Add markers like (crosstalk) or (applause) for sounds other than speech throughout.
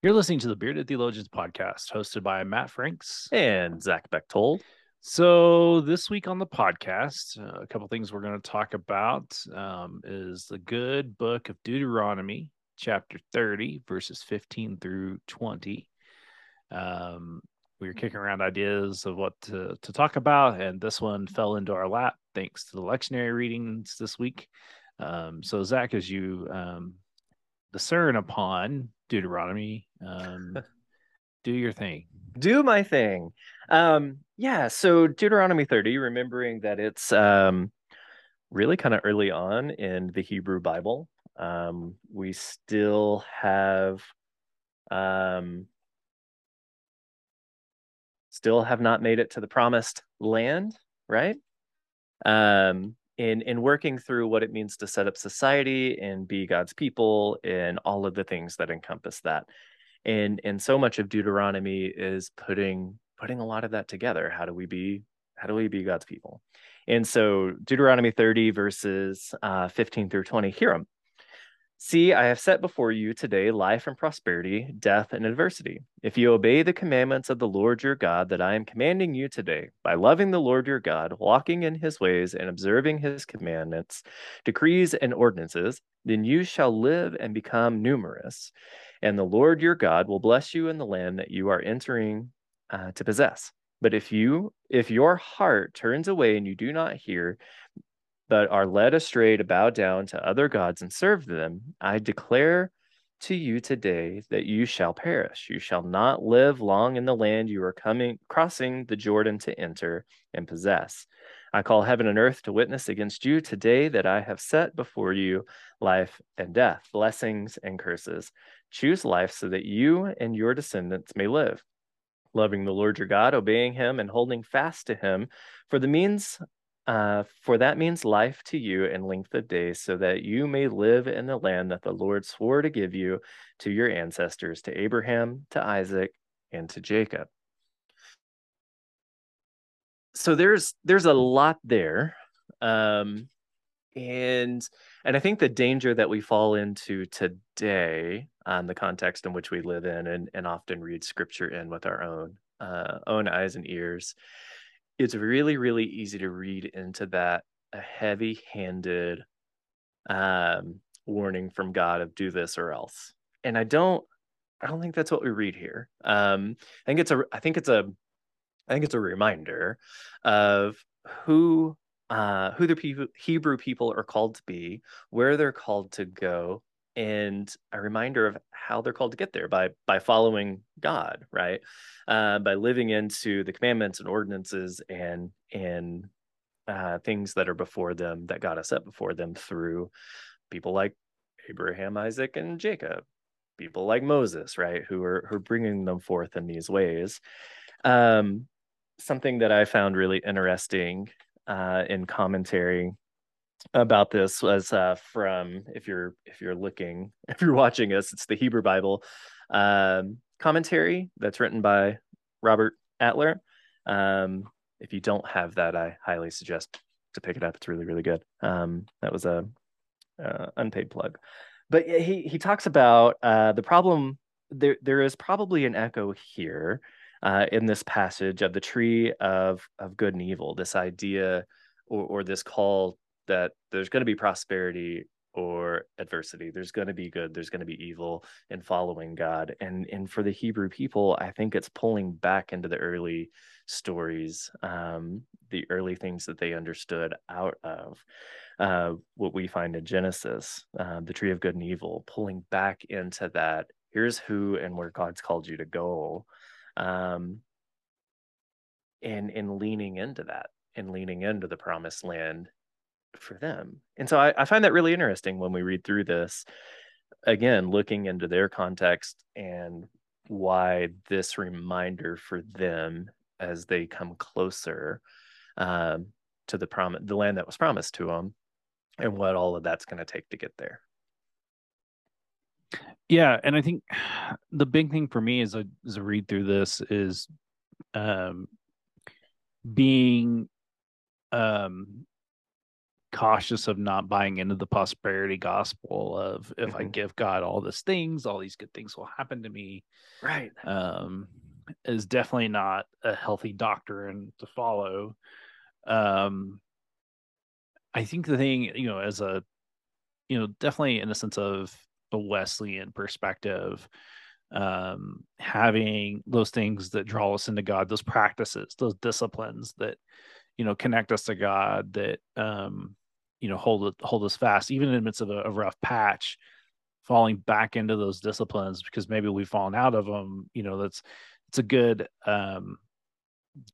You're listening to the Bearded Theologians podcast, hosted by Matt Franks and Zach Bechtold. So this week on the podcast, uh, a couple things we're going to talk about um, is the good book of Deuteronomy, chapter 30, verses 15 through 20. Um, we were kicking around ideas of what to, to talk about, and this one fell into our lap thanks to the lectionary readings this week. Um, so Zach, as you um, discern upon Deuteronomy. Um, (laughs) do your thing. Do my thing. Um, yeah. So Deuteronomy 30, remembering that it's um, really kind of early on in the Hebrew Bible. Um, we still have um, still have not made it to the promised land, right? Um, in in working through what it means to set up society and be God's people and all of the things that encompass that. And and so much of Deuteronomy is putting putting a lot of that together. How do we be how do we be God's people? And so Deuteronomy 30 verses uh, 15 through 20, hear them. See, I have set before you today life and prosperity, death and adversity. If you obey the commandments of the Lord your God that I am commanding you today, by loving the Lord your God, walking in his ways, and observing his commandments, decrees, and ordinances, then you shall live and become numerous. And the Lord your God will bless you in the land that you are entering uh, to possess. But if you, if your heart turns away and you do not hear, but are led astray to bow down to other gods and serve them, I declare to you today that you shall perish. You shall not live long in the land you are coming crossing the Jordan to enter and possess. I call heaven and earth to witness against you today that I have set before you life and death, blessings and curses. Choose life so that you and your descendants may live loving the Lord your God, obeying him, and holding fast to him. For the means uh, for that means life to you and length of days, so that you may live in the land that the Lord swore to give you to your ancestors, to Abraham, to Isaac, and to Jacob. So there's there's a lot there, um, and and I think the danger that we fall into today, on the context in which we live in, and and often read Scripture in with our own uh, own eyes and ears, it's really really easy to read into that a heavy-handed um, warning from God of do this or else. And I don't I don't think that's what we read here. Um, I think it's a I think it's a I think it's a reminder of who uh, who the people, Hebrew people are called to be, where they're called to go, and a reminder of how they're called to get there by by following God, right? Uh, by living into the commandments and ordinances and and uh, things that are before them that God has set before them through people like Abraham, Isaac, and Jacob, people like Moses, right, who are who are bringing them forth in these ways. Um, something that I found really interesting uh, in commentary about this was uh, from if you're if you're looking (laughs) if you're watching us it's the hebrew bible um, commentary that's written by robert Alter um, if you don't have that i highly suggest to pick it up. It's really really good. Um, that was a uh, unpaid plug. But he he talks about uh, the problem there there is probably an echo here uh, in this passage of the tree of of good and evil this idea or, or this call that there's going to be prosperity or adversity. There's going to be good there's going to be evil in following god. And and for the hebrew people i think it's pulling back into the early stories um, the early things that they understood out of uh, what we find in genesis uh, the tree of good and evil pulling back into that here's who and where god's called you to go um, and and leaning into that and leaning into the promised land for them. And so I, I find that really interesting when we read through this. Again, looking into their context and why this reminder for them as they come closer um, to the prom the land that was promised to them and what all of that's going to take to get there yeah and i think the big thing for me as a as read through this is um being um cautious of not buying into the prosperity gospel of if mm-hmm. I give God all these things, all these good things will happen to me. Right. Um, is definitely not a healthy doctrine to follow. Um, I think the thing, you know, as a, you know, definitely in the sense of a Wesleyan perspective, um, having those things that draw us into God, those practices, those disciplines that, you know, connect us to God, that, um, you know hold it hold us fast even in the midst of a, a, rough patch falling back into those disciplines because maybe we've fallen out of them you know that's it's a good um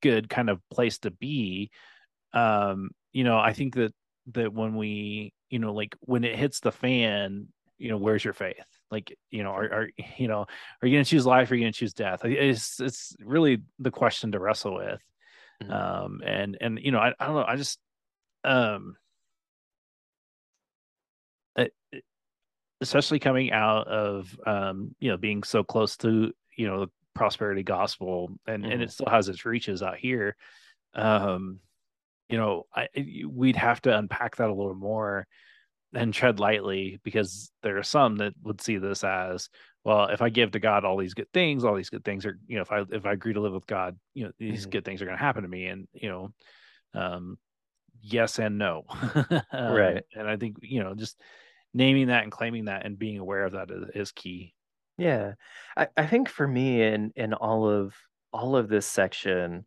good kind of place to be. Um you know i think that that when we you know like when it hits the fan you know where's your faith? Like you know are, are you know are you gonna choose life or are you gonna choose death? It's it's really the question to wrestle with. Mm-hmm. um and and you know I, I don't know i just um especially coming out of um, you know being so close to you know the prosperity gospel and mm-hmm. and it still has its reaches out here um you know I, we'd have to unpack that a little more and tread lightly because there are some that would see this as well if i give to god all these good things all these good things are you know if i if i agree to live with god you know these mm-hmm. good things are going to happen to me and you know um yes and no (laughs) um, right and i think you know just naming that and claiming that and being aware of that is, is key. Yeah. I, I think for me in in all of all of this section,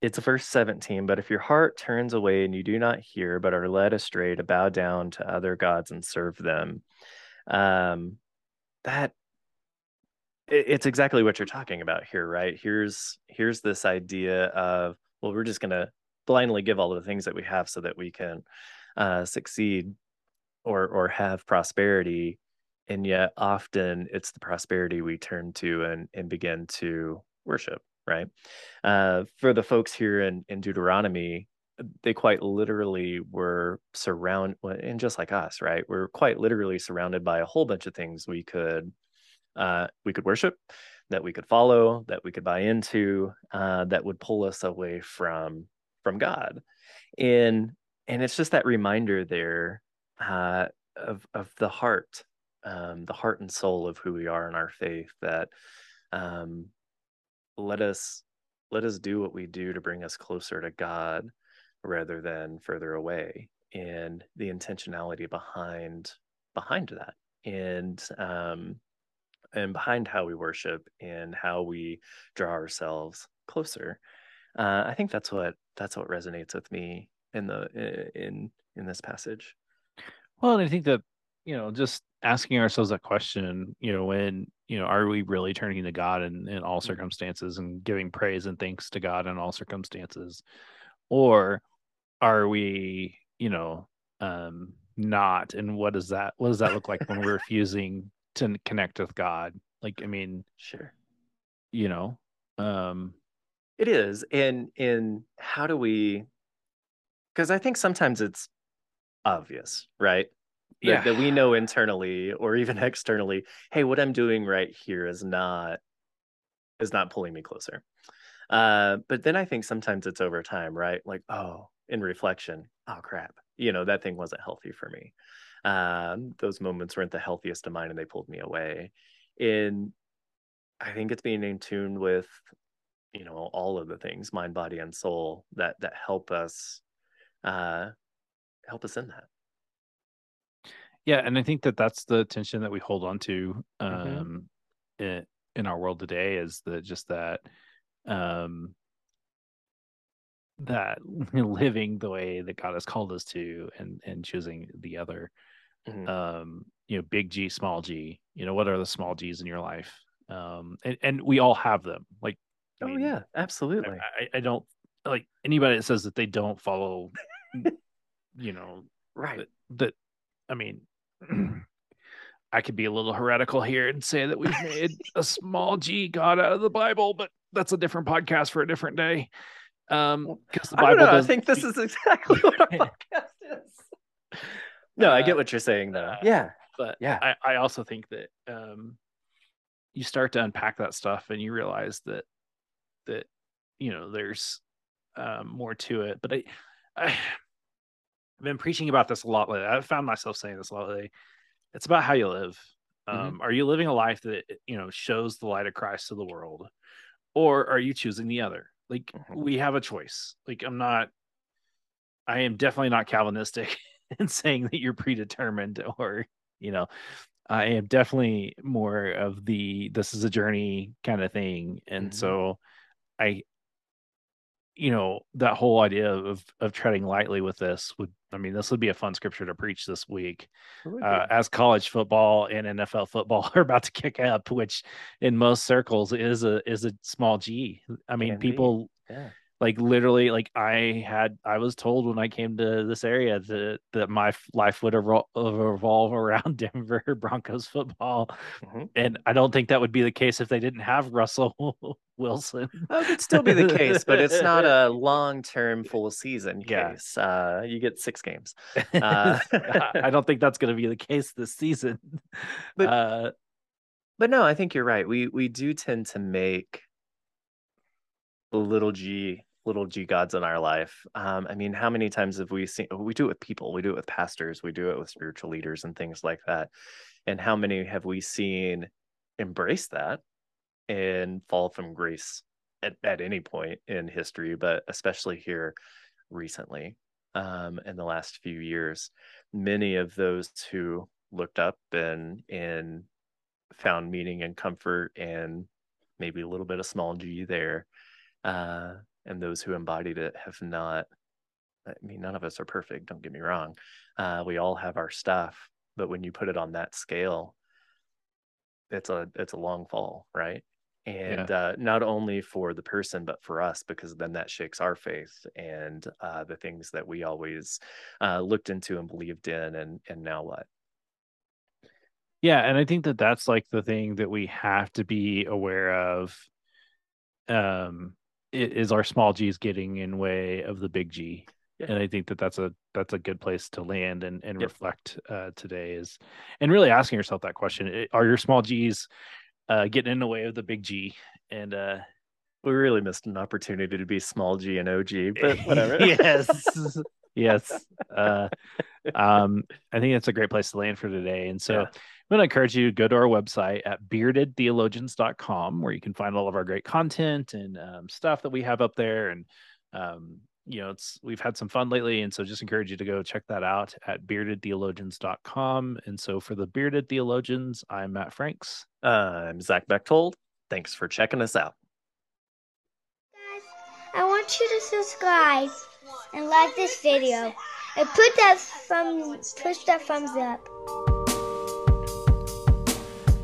it's verse 17, but if your heart turns away and you do not hear, but are led astray to bow down to other gods and serve them, um, that it's exactly what you're talking about here, right? Here's here's this idea of well, we're just gonna blindly give all of the things that we have so that we can uh, succeed or or have prosperity and yet often it's the prosperity we turn to and and begin to worship right? Uh, for the folks here in in deuteronomy they quite literally were surrounded and just like us right? We're quite literally surrounded by a whole bunch of things we could uh, we could worship that we could follow that we could buy into uh, that would pull us away from from god. And and it's just that reminder there uh, of of the heart, um, the heart and soul of who we are in our faith. That um, let us let us do what we do to bring us closer to God rather than further away, and the intentionality behind behind that, and um, and behind how we worship and how we draw ourselves closer. Uh, I think that's what that's what resonates with me in the in in this passage. Well, and I think that, you know, just asking ourselves that question, you know, when, you know, are we really turning to God in, in all mm-hmm. circumstances and giving praise and thanks to God in all circumstances? Or are we, you know, um, not? And what does that, what does that look like when we're (laughs) refusing to connect with God? Like, I mean, sure. You know, um, it is. And, and how do we, because I think sometimes it's obvious, right? That, yeah. that we know internally or even (laughs) externally, hey, what I'm doing right here is not is not pulling me closer. Uh, but then I think sometimes it's over time, right? Like, oh, in reflection, oh crap, you know, that thing wasn't healthy for me. Um, those moments weren't the healthiest of mine and they pulled me away. And I think it's being in tune with, you know, all of the things, mind, body, and soul that that help us uh help us in that. Yeah, and I think that that's the tension that we hold on to mm-hmm. um, mm-hmm. in, in our world today is that just that um, that (laughs) living the way that God has called us to, and and choosing the other. Mm-hmm. Um, you know, big G, small G. You know, what are the small G's in your life? Um, and, and we all have them. Like, oh I mean, yeah, absolutely. I, I don't like anybody that says that they don't follow (laughs) you know, right. That, that I mean, (clears throat) I could be a little heretical here and say that we've made a small g God out of the Bible, but that's a different podcast for a different day. Um, because the Bible. I don't know. I think this is exactly what our (laughs) podcast is. No, I get Uh, what you're saying though. uh, yeah. but Yeah. I, I also think that um you start to unpack that stuff and you realize that that you know there's um more to it but i, I i've been preaching about this a lot lately i've found myself saying this a lot lately it's about how you live Mhm. um are you living a life that you know shows the light of christ to the world or are you choosing the other like Mhm. we have a choice like i'm not i am definitely not calvinistic (laughs) in saying that you're predetermined or you know i am definitely more of the this is a journey kind of thing and Mhm. so i you know that whole idea of of treading lightly with this would i mean this would be a fun scripture to preach this week uh, as college football and NFL football (laughs) are about to kick up, which in most circles is a is a small G. I mean, Can people yeah. like literally like I had I was told when I came to this area that that my life would revol- revolve around (laughs) Denver Broncos football, Mhm. and I don't think that would be the case if they didn't have Russell Wilson. That could still be the case, but it's not a (laughs) long-term full season Yeah. case. Uh, you get six games. Uh, (laughs) I don't think that's going to be the case this season. (laughs) But- uh, But no, I think you're right. We we do tend to make little g little g gods in our life. Um, I mean, how many times have we seen? We do it with people. We do it with pastors. We do it with spiritual leaders and things like that. And how many have we seen embrace that and fall from grace at, at any point in history, but especially here recently um, in the last few years? Many of those who looked up and and found meaning and comfort and maybe a little bit of small g there uh and those who embodied it have not i mean none of us are perfect don't get me wrong uh we all have our stuff but when you put it on that scale it's a it's a long fall right and uh not only for the person but for us because then that shakes our faith and uh the things that we always uh looked into and believed in and and now what Yeah, and I think that that's like the thing that we have to be aware of. Um, is our small G's getting in way of the big G? Yeah. And I think that that's a that's a good place to land and and Yep. reflect uh, today is, and really asking yourself that question: Are your small G's uh, getting in the way of the big G? And uh, we really missed an opportunity to be small g and og but (laughs) whatever yes, (laughs) yes. Uh, um, I think that's a great place to land for today. And so Yeah. I'm going to encourage you to go to our website at beardedtheologians.com where you can find all of our great content and um, stuff that we have up there. And, um, you know, it's we've had some fun lately. And so just encourage you to go check that out at beardedtheologians.com. And so for the Bearded Theologians, I'm Matt Franks. Uh, I'm Zach Bechtold. Thanks for checking us out. Guys, I want you to subscribe and like this video and put that thumb, push that thumbs up.